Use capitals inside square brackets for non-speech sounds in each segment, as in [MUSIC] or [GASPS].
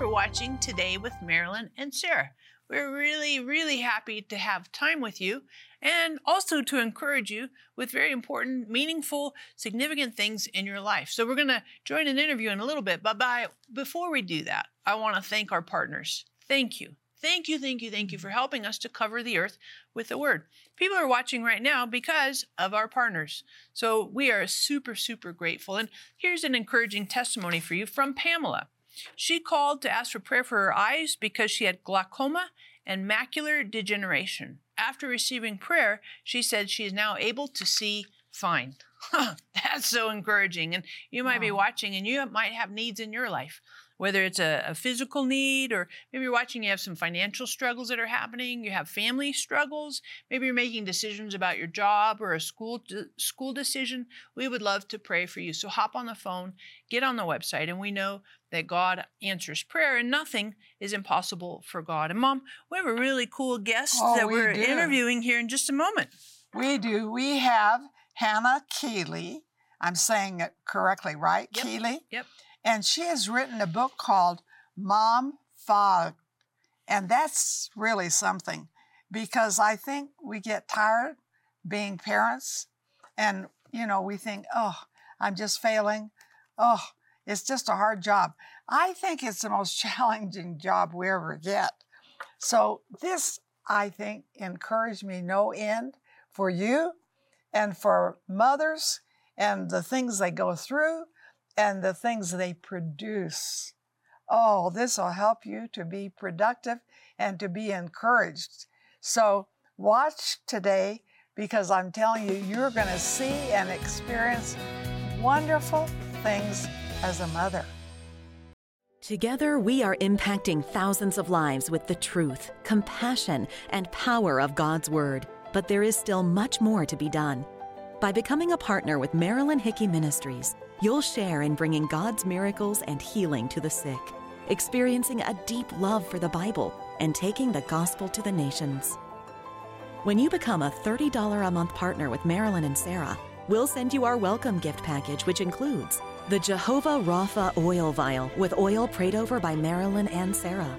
for watching today with Marilyn and Sarah. We're really, really happy to have time with you and also to encourage you with very important, meaningful, significant things in your life. So, we're going to join an interview in a little bit, but by, before we do that, I want to thank our partners. Thank you. Thank you, thank you, thank you for helping us to cover the earth with the word. People are watching right now because of our partners. So we are super, super grateful. And here's an encouraging testimony for you from Pamela. She called to ask for prayer for her eyes because she had glaucoma and macular degeneration. After receiving prayer, she said she is now able to see fine. [LAUGHS] That's so encouraging. And you might wow. be watching and you might have needs in your life whether it's a, a, physical need or maybe you're watching, you have some financial struggles that are happening, you have family struggles, maybe you're making decisions about your job or a school school decision. We would love to pray for you. So hop on the phone, get on the website, and we know that God answers prayer and nothing is impossible for God. And mom, we have a really cool guest oh, that we are interviewing here in just a moment. We do. We have Hannah Keeley. I'm saying it correctly, right? Yep. Keeley? Yep. And she has written a book called Mom Fog. And that's really something because I think we get tired being parents and, you know, we think, oh, I'm just failing. Oh, it's just a hard job. I think it's the most [LAUGHS] challenging job we ever get. So, this, I think, encouraged me no end for you and for mothers and the things they go through and the things they produce. Oh, this will help you to be productive and to be encouraged. So, watch today because I'm telling you, you're going to see and experience wonderful things as a mother. Together, we are impacting thousands of lives with the truth, compassion, and power of God's Word. But there is still much more to be done. By becoming a partner with Marilyn Hickey Ministries, You'll share in bringing God's miracles and healing to the sick, experiencing a deep love for the Bible, and taking the gospel to the nations. When you become a $30 a month partner with Marilyn and Sarah, we'll send you our welcome gift package, which includes the Jehovah Rapha oil vial with oil prayed over by Marilyn and Sarah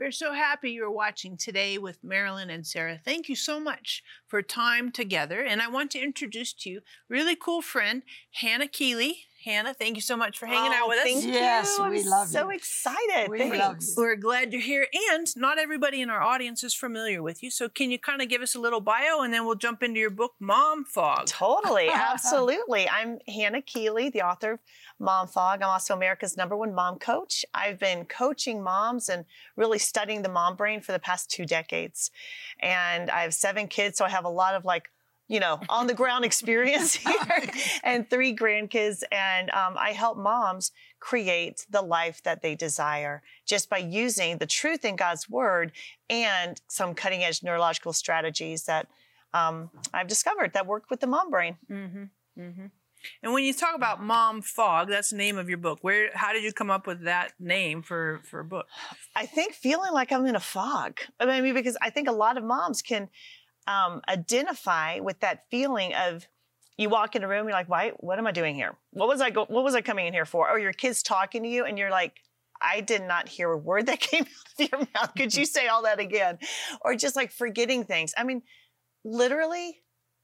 we're so happy you're watching today with Marilyn and Sarah. Thank you so much for time together. And I want to introduce to you really cool friend, Hannah Keeley. Hannah, thank you so much for hanging oh, out with us. Thank yes, you. we I'm love so you. excited. We Thanks. love you. We're glad you're here. And not everybody in our audience is familiar with you. So can you kind of give us a little bio and then we'll jump into your book, Mom Fog? Totally. [LAUGHS] Absolutely. I'm Hannah Keeley, the author of Mom Fog. I'm also America's number one mom coach. I've been coaching moms and really studying the mom brain for the past two decades. And I have seven kids, so I have a lot of like you know, on the ground experience [LAUGHS] here and three grandkids. And um, I help moms create the life that they desire just by using the truth in God's word and some cutting edge neurological strategies that um, I've discovered that work with the mom brain. Mm-hmm. Mm-hmm. And when you talk about Mom Fog, that's the name of your book. Where how did you come up with that name for for a book? I think feeling like I'm in a fog. I mean because I think a lot of moms can um, identify with that feeling of you walk in a room, you're like, why, what am I doing here? What was I go, what was I coming in here for? Or your kids talking to you and you're like, I did not hear a word that [LAUGHS] came out of your mouth. Could you say all that again? Or just like forgetting things. I mean, literally,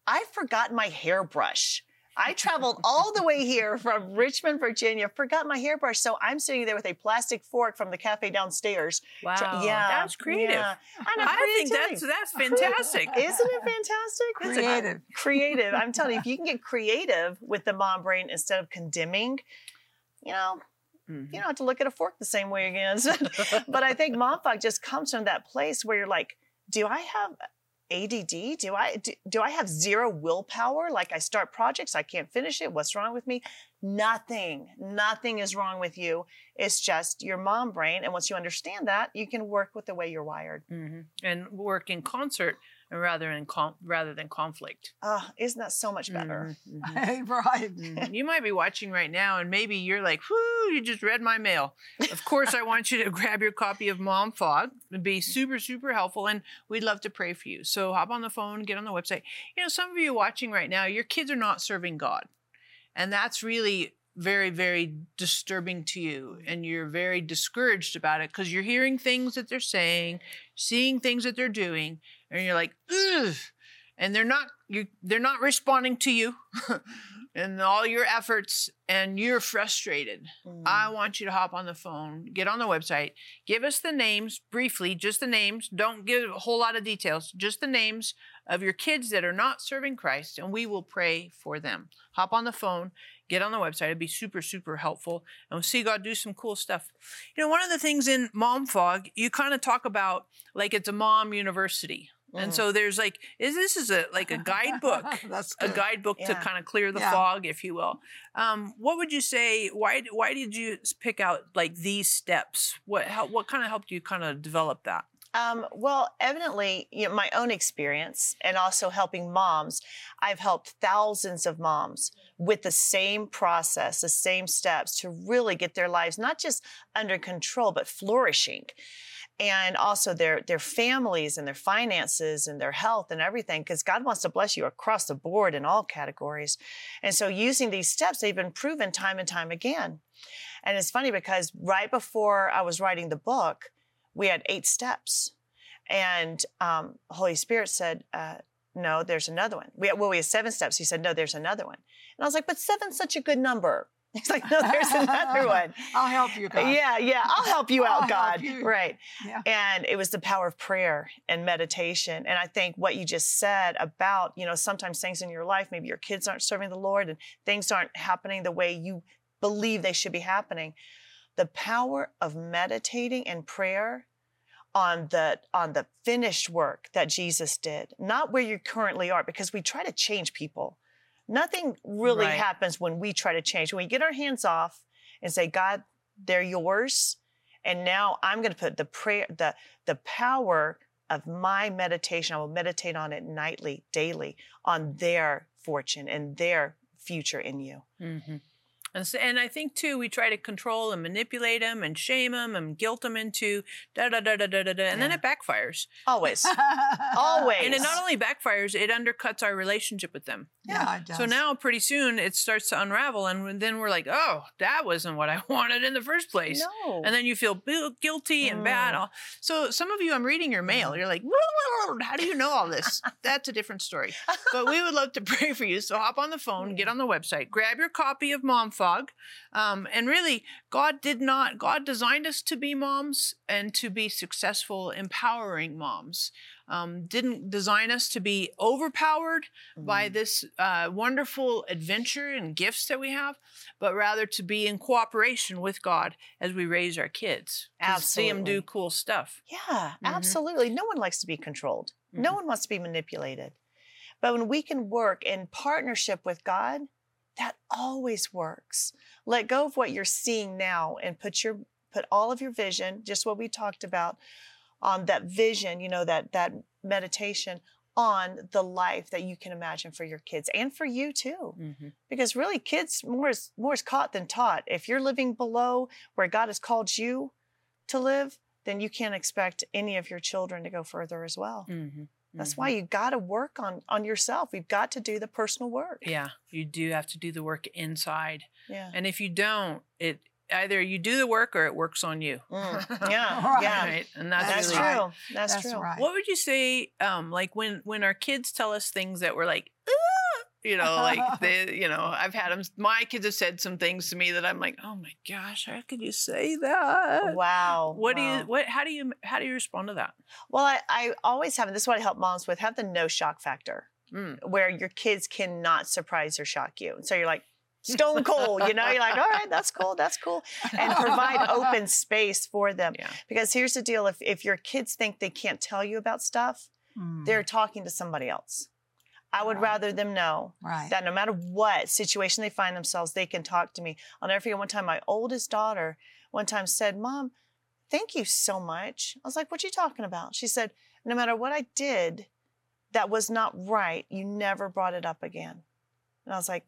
I forgot my hairbrush. I traveled all the way here from Richmond, Virginia, forgot my hairbrush. So I'm sitting there with a plastic fork from the cafe downstairs. Wow. yeah. That's creative. Yeah. I, think that's that's fantastic. [LAUGHS] Isn't it fantastic? Creative. creative. I'm telling you, if [LAUGHS] you can get creative with the mom brain instead of condemning, you know, Mm-hmm. You don't have to look at a fork the same way again. [LAUGHS] but I think mom fog just comes from that place where you're like, do I have ADD? Do I do, do I have zero willpower? Like I start projects, I can't finish it. What's wrong with me? Nothing, nothing is wrong with you. It's just your mom brain. And once you understand that, you can work with the way you're wired. hmm And work in concert rather than con- rather than conflict. Oh, isn't that so much better? Mhm, [LAUGHS] mhm. right. Mhm. You might be watching right now, and maybe you're like, "Whoo! You just read my mail." Of course, I want you to [LAUGHS] grab your copy of Mom Fog. It'd be super, super helpful, and we'd love to pray for you. So hop on the phone, get on the website. You know, some of you watching right now, your kids are not serving God, and that's really very, very disturbing to you, and you're very discouraged about it because you're hearing things that they're saying, seeing things that they're doing, and you're like, ugh. And they're not you they're not responding to you [LAUGHS] and all your efforts and you're frustrated. Mm. I want you to hop on the phone, get on the website, give us the names briefly, just the names. Don't give a whole lot of details, just the names of your kids that are not serving Christ, and we will pray for them. Hop on the phone, get on the website. It'd be super, super helpful. And we'll see God do some cool stuff. You know, one of the things in Mom Fog, you kind of talk about like it's a mom university. And Mhm. so there's like, is this is a like a guidebook [LAUGHS] That's a guidebook to kind of clear the Yeah. fog, if you will. Um, what would you say? Why why did you pick out like these steps? What how, what kind of helped you kind of develop that? Um, well, evidently, you know, my own experience and also helping moms, I've helped thousands of moms with the same process, the same steps to really get their lives not just under control, but flourishing. And also their their families and their finances and their health and everything, because God wants to bless you across the board in all categories. And so using these steps, they've been proven time and time again. And it's funny because right before I was writing the book, we had eight steps. And um, Holy Spirit said, uh, no, there's another one. We had, well, we had seven steps. He said, no, there's another one. And I was like, but seven's such a good number. [LAUGHS] He's like, no, there's another [LAUGHS] one. I'll help you, God. Yeah, yeah, I'll help you [LAUGHS] I'll out, God. you. Right. Yeah. And it was the power of prayer and meditation. And I think what you just said about, you know, sometimes things in your life, maybe your kids aren't serving the Lord and things aren't happening the way you believe they should be happening. The power of meditating and prayer on the on the finished work that Jesus did, not where you currently are, because we try to change people. Nothing really Right. happens when we try to change. When we get our hands off and say, God, they're yours. And now I'm going to put the prayer, the the power of my meditation. I will meditate on it nightly, daily, on their fortune and their future in you. Mm-hmm. And, so, and I think too, we try to control and manipulate them and shame them and guilt them into da da da da da da, da and then it backfires. Always. [LAUGHS] Always. And it not only backfires, it undercuts our relationship with them. Yeah. So now, pretty soon, it starts to unravel, and then we're like, "Oh, that wasn't what I [LAUGHS] wanted in the first place." no. and then you feel guilty and bad. Mm. All- So some of you, I'm reading your mail. You're like, how do you know all this? [LAUGHS] That's a different story. But we would love to [LAUGHS] pray for you. So hop on the phone, get on the website, grab your copy of Mom Fog, um, and really, God did not. God designed us to be moms and to be successful, empowering moms. Um, didn't design us to be overpowered by Mm. this uh, wonderful adventure and gifts that we have, but rather to be in cooperation with God as we raise our kids. to See them do cool stuff. Yeah, Mhm. absolutely. No one likes to be controlled. No Mhm. one wants to be manipulated. But when we can work in partnership with God, that always works. Let go of what you're seeing now and put your put all of your vision, just what we talked about, on that vision, you know, that that meditation on the life that you can imagine for your kids and for you too. Mm-hmm. because really kids more is more is caught than taught. If you're living below where god has called you to live then you can't expect any of your children to go further as well. Mm-hmm. that's why you got to work on on yourself. You've got to do the personal work. Yeah, you do have to do the work inside, yeah. And if you don't, it either you do the work or it works on you. Mm, [LAUGHS] yeah Right. yeah Right, and that's, that's, really right. true that's, That's true right. What would you say, um, like when when our kids tell us things that we're like, "Ah," you know, like [LAUGHS] they, you know, I've had them. My kids have said some things to me that I'm like, oh my gosh, how could you say that? wow What do you? What? How do you? How do you respond to that? well I, I always have and this is what i help moms with have the no shock factor Mm. where your kids cannot surprise or shock you. And so you're like, stone cold, you know, you're like, all right, that's cool, that's cool. And provide open [LAUGHS] space for them. Yeah. Because here's the deal if, if your kids think they can't tell you about stuff, Mm. they're talking to somebody else. I would Right. rather them know Right. that no matter what situation they find themselves, they can talk to me. I'll never forget one time my oldest daughter one time said, Mom, thank you so much. I was like, What are you talking about? She said, No matter what I did that was not right, you never brought it up again. And I was like,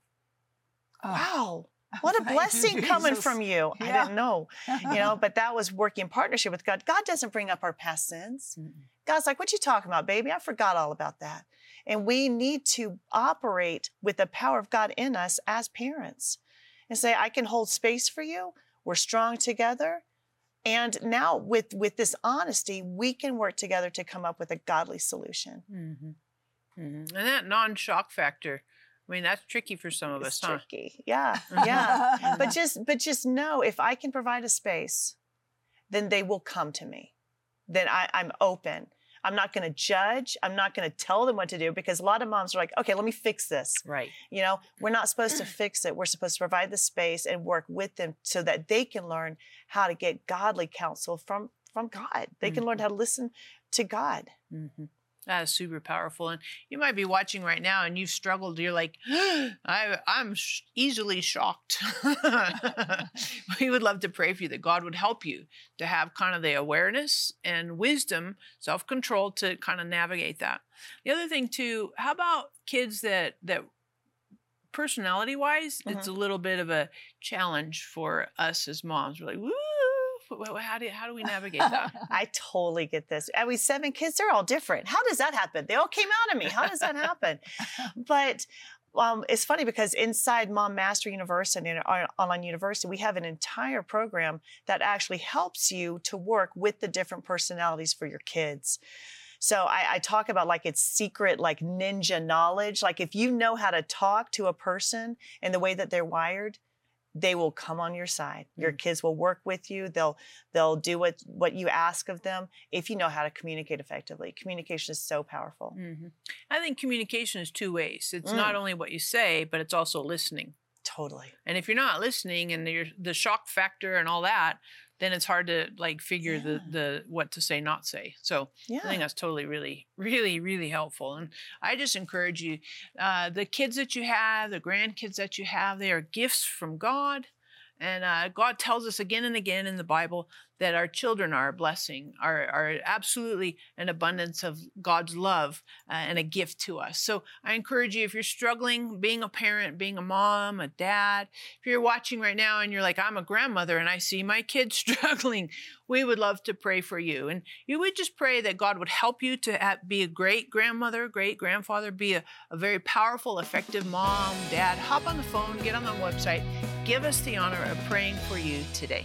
Oh, Wow, what a thank [LAUGHS] you, blessing coming from you. I didn't know, you know, [LAUGHS] but that was working in partnership with God. God doesn't bring up our past sins. Mm-mm. God's like, what you talking about, baby? I forgot all about that. And we need to operate with the power of God in us as parents and say, I can hold space for you. We're strong together. And now with, with this honesty, we can work together to come up with a godly solution. Mm-hmm. Mm-hmm. And that non-shock factor. I mean, that's tricky for some of It's us, huh? tricky. Yeah. [LAUGHS] Yeah. but [LAUGHS] just but just know if I can provide a space, then they will come to me. Then I, I'm open. I'm not going to judge. I'm not going to tell them what to do because a lot of moms are like, okay, let me fix this. Right. You know, we're not supposed to [CLEARS THROAT] fix it. We're supposed to provide the space and work with them so that they can learn how to get godly counsel from from God. They can learn how to listen to God. Mm-hmm. That is super powerful. And you might be watching right now and you've struggled. You're like, [GASPS] I, I'm sh- easily shocked. [LAUGHS] we would love to pray for you that God would help you to have kind of the awareness and wisdom, self control to kind of navigate that. The other thing, too, how about kids that, that personality wise, it's mm-hmm. a little bit of a challenge for us as moms. We're like, woo, how do, how do we navigate that? [LAUGHS] I totally get this. I mean, seven kids, they're all different. How does that happen? They all came out of me. How does that happen? [LAUGHS] but um, it's funny because inside Mom Mastery University and our online university, we have an entire program that actually helps you to work with the different personalities for your kids. So I, I talk about like it's secret, like ninja knowledge. Like if you know how to talk to a person and the way that they're wired, they will come on your side. Your kids will work with you. They'll they'll do what what you ask of them if you know how to communicate effectively. Communication is so powerful. hmm I think communication is two ways. It's not Mm. only what you say, but it's also listening. Totally. And if you're not listening and you're the shock factor and all that, then it's hard to like figure the the what to say, not say. So Yeah. I think that's totally, really, really, really helpful. And I just encourage you, uh, the kids that you have, the grandkids that you have, they are gifts from God. And uh, God tells us again and again in the Bible that our children are a blessing, are, are absolutely an abundance of God's love uh, and a gift to us. So I encourage you, if you're struggling being a parent, being a mom, a dad, if you're watching right now and you're like, I'm a grandmother and I see my kids [LAUGHS] struggling, we would love to pray for you. And you would just pray that God would help you to ha- be a great grandmother, great grandfather, be a, a very powerful, effective mom, dad. Hop on the phone, get on the website, give us the honor of praying for you today.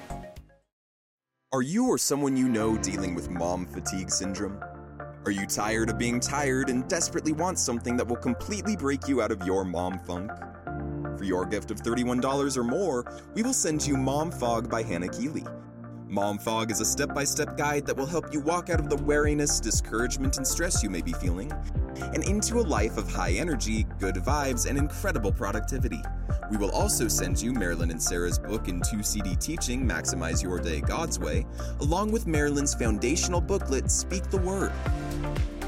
Are you or someone you know dealing with mom fatigue syndrome? Are you tired of being tired and desperately want something that will completely break you out of your mom funk? For your gift of $31 or more, we will send you Mom Fog by Hannah Keeley. Mom Fog is a step by step guide that will help you walk out of the wariness, discouragement, and stress you may be feeling and into a life of high energy, good vibes, and incredible productivity. We will also send you Marilyn and Sarah's book and two CD teaching, Maximize Your Day God's Way, along with Marilyn's foundational booklet, Speak the Word.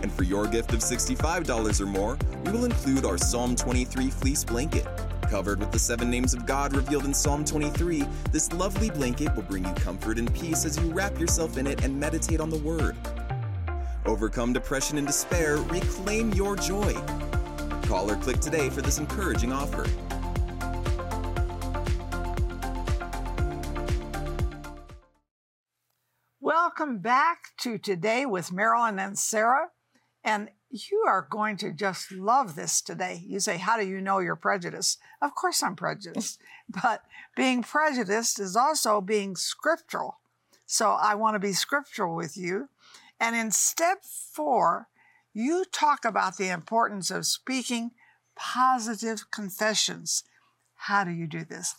And for your gift of $65 or more, we will include our Psalm 23 fleece blanket. Covered with the seven names of God revealed in Psalm 23, this lovely blanket will bring you comfort and peace as you wrap yourself in it and meditate on the Word. Overcome depression and despair, reclaim your joy. Call or click today for this encouraging offer. Welcome back to Today with Marilyn and Sarah. And you are going to just love this today. You say, How do you know you're prejudiced? Of course, I'm prejudiced. [LAUGHS] but being prejudiced is also being scriptural. So I want to be scriptural with you. And in step four, you talk about the importance of speaking positive confessions. How do you do this?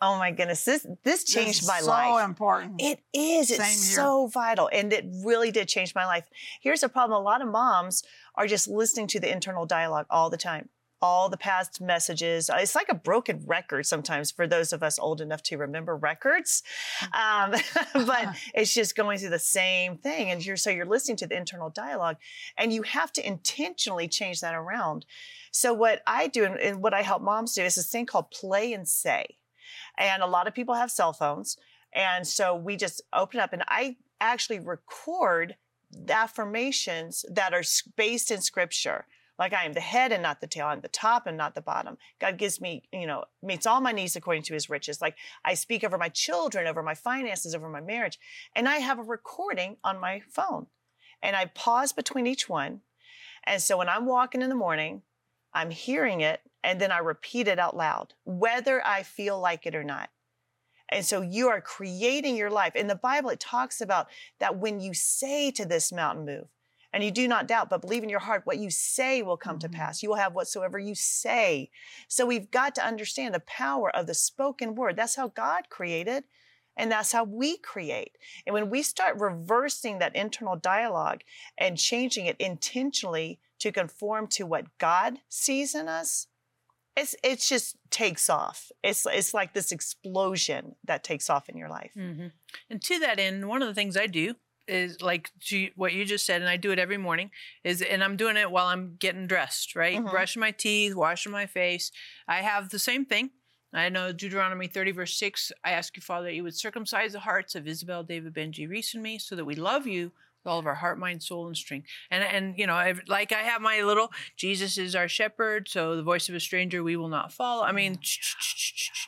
Oh my goodness, this this changed This is my so life. So important. It is. It's so vital. And it really did change my life. Here's the problem a lot of moms are just listening to the internal dialogue all the time, all the past messages. Uh, It's like a broken record sometimes for those of us old enough to remember records. Um, [LAUGHS] but [LAUGHS] it's just going through the same thing. And you're so you're listening to the internal dialogue and you have to intentionally change that around. So, what I do and- and what I help moms do is this thing called play and say. And a lot of people have cell phones. And so we just open up and I actually record the affirmations that are based in scripture. Like I am the head and not the tail. I'm the top and not the bottom. God gives me, you know, meets all my needs according to his riches. Like I speak over my children, over my finances, over my marriage. And I have a recording on my phone. And I pause between each one. And so when I'm walking in the morning, I'm hearing it and then I repeat it out loud, whether I feel like it or not. And so you are creating your life. In the Bible, it talks about that when you say to this mountain, move, and you do not doubt, but believe in your heart, what you say will come Mhm. to pass. You will have whatsoever you say. So we've got to understand the power of the spoken word. That's how God created, and that's how we create. And when we start reversing that internal dialogue and changing it intentionally to conform to what God sees in us, it's it just takes off. It's it's like this explosion that takes off in your life. hmm And to that end, one of the things I do is like what you just said, and I do it every morning. Is and I'm doing it while I'm getting dressed, right? Mhm. Brushing my teeth, washing my face. I have the same thing. I know Deuteronomy 30, verse 6. I ask you, Father, that you would circumcise the hearts of Isabel, David, Benji, Reese, and me, so that we love you all of our heart, mind, soul, and strength. And and you know, I've, like I have my little Jesus is our shepherd, so the voice of a stranger we will not follow. I mean, mm.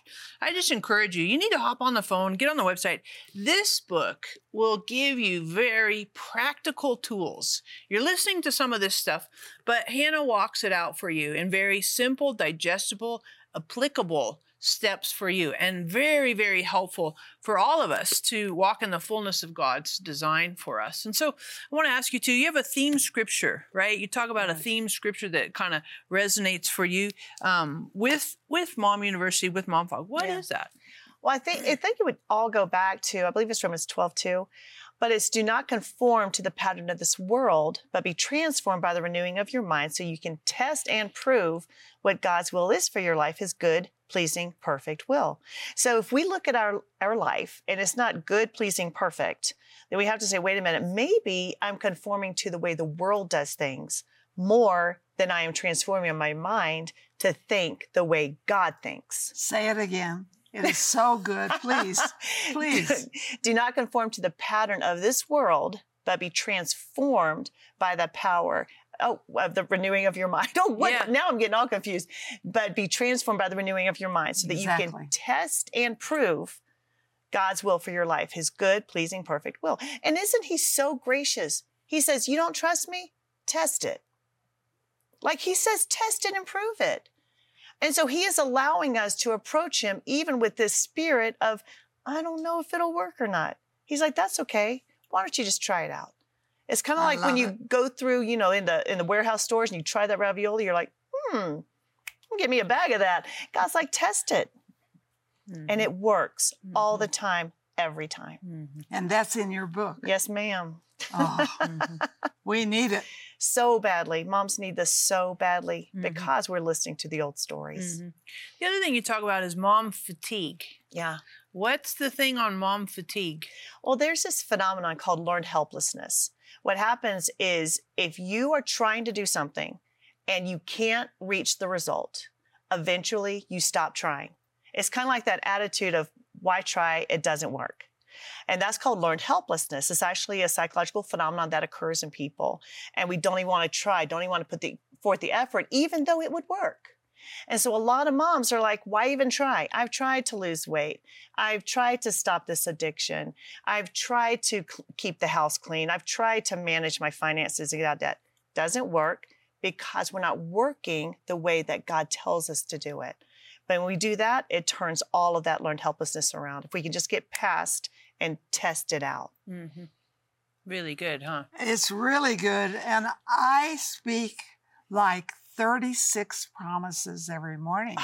I just encourage you. You need to hop on the phone, get on the website. This book will give you very practical tools. You're listening to some of this stuff, but Hannah walks it out for you in very simple, digestible, applicable steps for you and very very helpful for all of us to walk in the fullness of God's design for us. And so I want to ask you too, you have a theme scripture, right? You talk about a theme scripture that kind of resonates for you um, with with Mom University, with Mom Fog. What is Yeah. that? Well, I think I think it would all go back to I believe it's Romans 12 too, but it's do not conform to the pattern of this world, but be transformed by the renewing of your mind, so you can test and prove what God's will is for your life, His good, pleasing, perfect will. So if we look at our our life and it's not good, pleasing, perfect, then we have to say, wait a minute, maybe I'm conforming to the way the world does things more than I am transforming my mind to think the way God thinks. Say it again. It is so good. Please, [LAUGHS] please. Do not conform to the pattern of this world, but be transformed by the power oh, of the renewing of your mind. [LAUGHS] Oh, what? Yeah. Now I'm getting all confused. But be transformed by the renewing of your mind so that you can test and prove God's will for your life, his good, pleasing, perfect will. And isn't he so gracious? He says, You don't trust me? Test it. Like he says, test it and prove it. And so he is allowing us to approach him even with this spirit of, I don't know if it'll work or not. He's like, that's okay. Why don't you just try it out? It's kind of like when you it. go through, you know, in the in the warehouse stores and you try that ravioli, you're like, hmm, give me a bag of that. God's like, test it. And it works all the time, every time. Mhm. And that's in your book. Yes, ma'am. Oh, Mhm. we need it. So badly. Moms need this so badly Mhm. because we're listening to the old stories. Mhm. The other thing you talk about is mom fatigue. Yeah. What's the thing on mom fatigue? Well, there's this phenomenon called learned helplessness. What happens is if you are trying to do something and you can't reach the result, eventually you stop trying. It's kind of like that attitude of why try? It doesn't work. And that's called learned helplessness. It's actually a psychological phenomenon that occurs in people. And we don't even want to try, don't even want to put the forth the effort, even though it would work. And so a lot of moms are like, why even try? I've tried to lose weight. I've tried to stop this addiction. I've tried to c- keep the house clean. I've tried to manage my finances and get debt. Doesn't work because we're not working the way that God tells us to do it. But when we do that, it turns all of that learned helplessness around. If we can just get past and test it out. Mm-hmm. Really good, huh? It's really good. And I speak like 36 promises every morning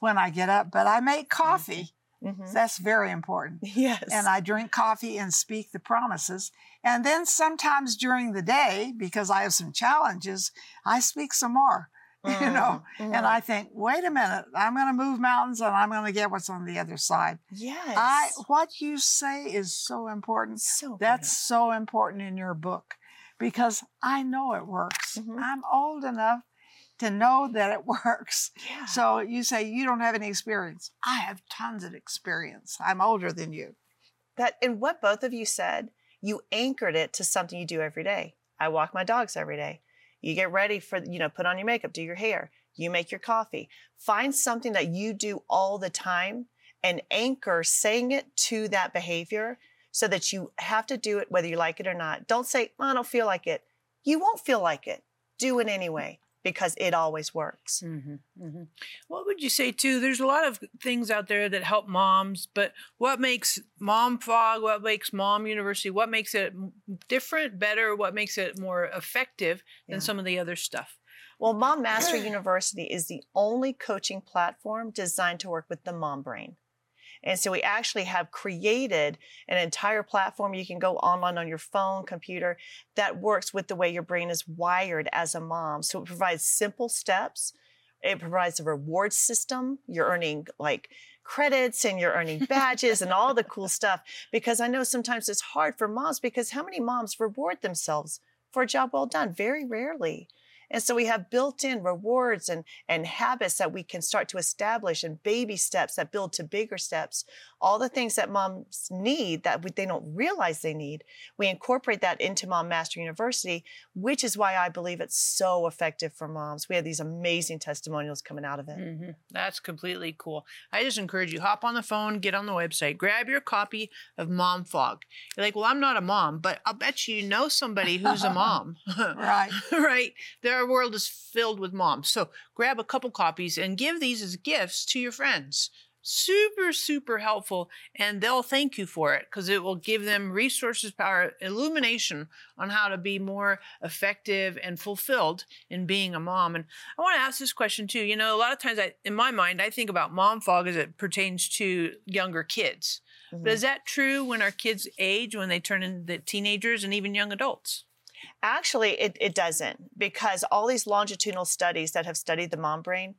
when I get up, but I make coffee. Mhm. That's very important. Yes. And I drink coffee and speak the promises. And then sometimes during the day, because I have some challenges, I speak some more. [LAUGHS] You know, Mhm. and I think, wait a minute, I'm going to move mountains and I'm going to get what's on the other side. yes. I what you say is so important. so That's so important in your book because I know it works. Mhm. I'm old enough to know that it [LAUGHS] works. yeah. So you say you don't have any experience. I have tons of experience. I'm older than you. that and what both of you said, you anchored it to something you do every day. I walk my dogs every day. You get ready for, you know, put on your makeup, do your hair, you make your coffee. Find something that you do all the time and anchor saying it to that behavior so that you have to do it whether you like it or not. Don't say, "Oh, I don't feel like it. You won't feel like it. Do it anyway because it always works. Mm-hmm, mm-hmm. What would you say too? There's a lot of things out there that help moms, but what makes Mom Fog? What makes Mom University? What makes it different, better? What makes it more effective than Yeah. some of the other stuff? Well, Mom Mastery [CLEARS THROAT] University is the only coaching platform designed to work with the mom brain. And so we actually have created an entire platform you can go online on your phone, computer that works with the way your brain is wired as a mom. So it provides simple steps. It provides a reward system. You're earning like credits and you're earning [LAUGHS] badges and all the cool stuff because I know sometimes it's hard for moms because how many moms reward themselves for a job well done? Very rarely. And so we have built-in rewards and, and habits that we can start to establish and baby steps that build to bigger steps. All the things that moms need that we, they don't realize they need. We incorporate that into Mom Mastery University, which is why I believe it's so effective for moms. We have these amazing testimonials coming out of it. hmm That's completely cool. I just encourage you hop on the phone, get on the website, grab your copy of Mom Fog. You're like, well, I'm not a mom, but I'll bet you know somebody who's a mom. [LAUGHS] Right. [LAUGHS] right? Their world is filled with moms. So grab a couple copies and give these as gifts to your friends. Super, super helpful. And they'll thank you for it because it will give them resources, power, illumination on how to be more effective and fulfilled in being a mom. And I want to ask this question too. You know, a lot of times I, in my mind, I think about mom fog as it pertains to younger kids. Mhm. But is that true when our kids age, when they turn into teenagers and even young adults? Actually, it, it doesn't because all these longitudinal studies that have studied the mom brain,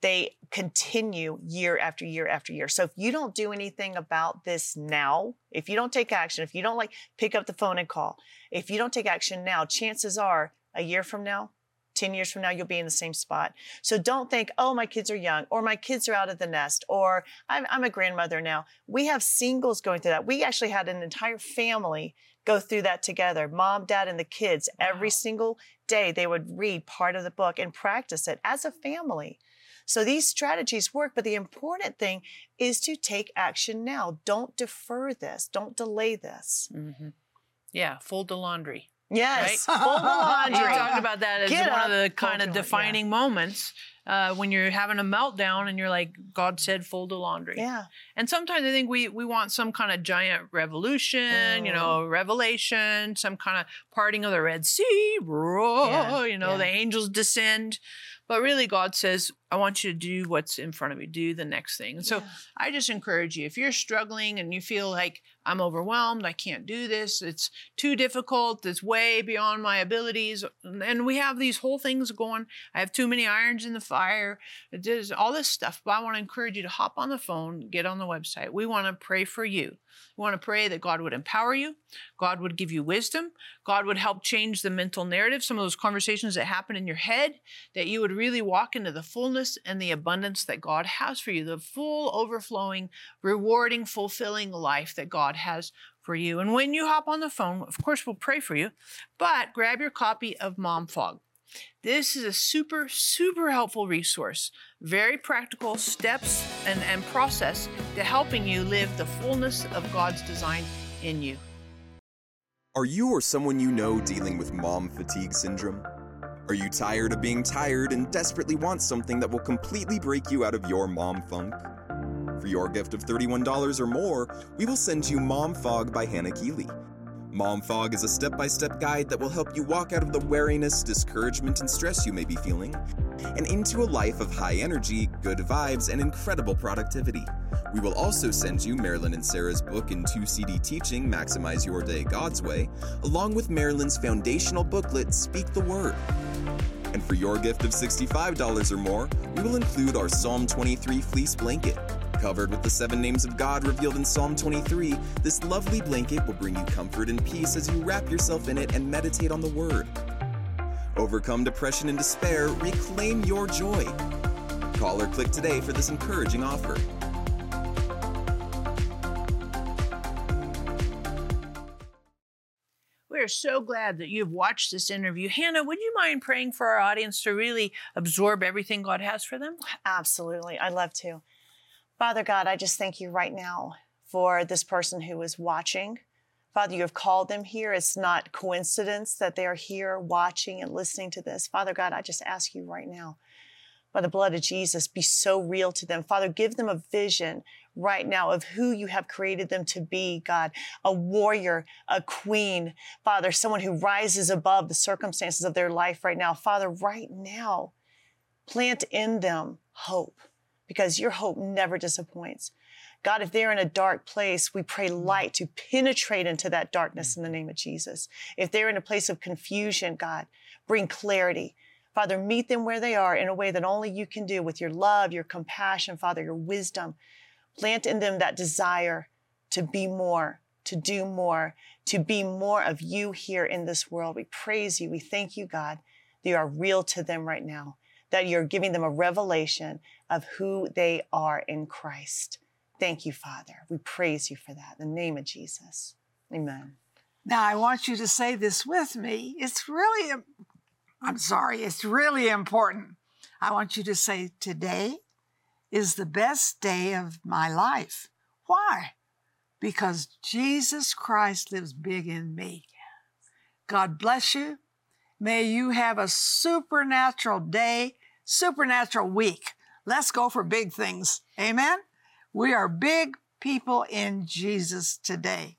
they continue year after year after year. So if you don't do anything about this now, if you don't take action, if you don't like pick up the phone and call, if you don't take action now, chances are a year from now, 10 years from now, you'll be in the same spot. So don't think, oh, my kids are young, or my kids are out of the nest, or I'm, I'm a grandmother now. We have singles going through that. We actually had an entire family go through that together mom, dad, and the kids. Every single day, they would read part of the book and practice it as a family. So these strategies work, but the important thing is to take action now. Don't defer this, don't delay this. Mm-hmm. Yeah, fold the laundry. Yes, Right. fold the [LAUGHS] laundry. You talked about that as Get one up, of the kind your of laundry, yeah. defining moments uh, when you're having a meltdown and you're like, God said, fold the laundry. yeah. And sometimes I think we we want some kind of giant revolution, you Mm. know, revelation, some kind of parting of the Red Sea, roar, Yeah, you know, yeah. the angels descend. But really, God says, I want you to do what's in front of you, do the next thing. And so Yeah. I just encourage you if you're struggling and you feel like I'm overwhelmed, I can't do this, it's too difficult, it's way beyond my abilities, and we have these whole things going. I have too many irons in the fire, there's all this stuff. But I want to encourage you to hop on the phone, get on the website. We want to pray for you. We want to pray that God would empower you, God would give you wisdom, God would help change the mental narrative, some of those conversations that happen in your head, that you would really walk into the fullness and the abundance that God has for you, the full, overflowing, rewarding, fulfilling life that God has for you. And when you hop on the phone, of course, we'll pray for you, but grab your copy of Mom Fog. This is a super, super helpful resource. Very practical steps and, and process to helping you live the fullness of God's design in you. Are you or someone you know dealing with mom fatigue syndrome? Are you tired of being tired and desperately want something that will completely break you out of your mom funk? For your gift of $31 or more, we will send you Mom Fog by Hannah Keeley. Mom Fog is a step by step guide that will help you walk out of the wariness, discouragement, and stress you may be feeling and into a life of high energy, good vibes, and incredible productivity. We will also send you Marilyn and Sarah's book and two CD teaching, Maximize Your Day God's Way, along with Marilyn's foundational booklet, Speak the Word. And for your gift of $65 or more, we will include our Psalm 23 fleece blanket. Covered with the seven names of God revealed in Psalm 23, this lovely blanket will bring you comfort and peace as you wrap yourself in it and meditate on the Word. Overcome depression and despair, reclaim your joy. Call or click today for this encouraging offer. We are so glad that you've watched this interview. Hannah, would you mind praying for our audience to really absorb everything God has for them? Absolutely. I'd love to. Father God, I just thank you right now for this person who is watching. Father, you have called them here. It's not coincidence that they are here watching and listening to this. Father God, I just ask you right now, by the blood of Jesus, be so real to them. Father, give them a vision right now of who you have created them to be, God, a warrior, a queen, Father, someone who rises above the circumstances of their life right now. Father, right now, plant in them hope because your hope never disappoints. God, if they're in a dark place, we pray mm. light to penetrate into that darkness in the mm. name of Jesus. If they're in a place of confusion, God, bring clarity. Father, meet them where they are in a way that only you can do with your love, your compassion, Father, your wisdom. Plant in them that desire to be more, to do more, to be more of you here in this world. We praise you. We thank you, God, that you are real to them right now, that you're giving them a revelation of who they are in Christ. Thank you, Father. We praise you for that. In the name of Jesus. Amen. Now, I want you to say this with me. It's really, I'm sorry, it's really important. I want you to say, Today is the best day of my life. Why? Because Jesus Christ lives big in me. God bless you. May you have a supernatural day, supernatural week. Let's go for big things. Amen. We are big people in Jesus today.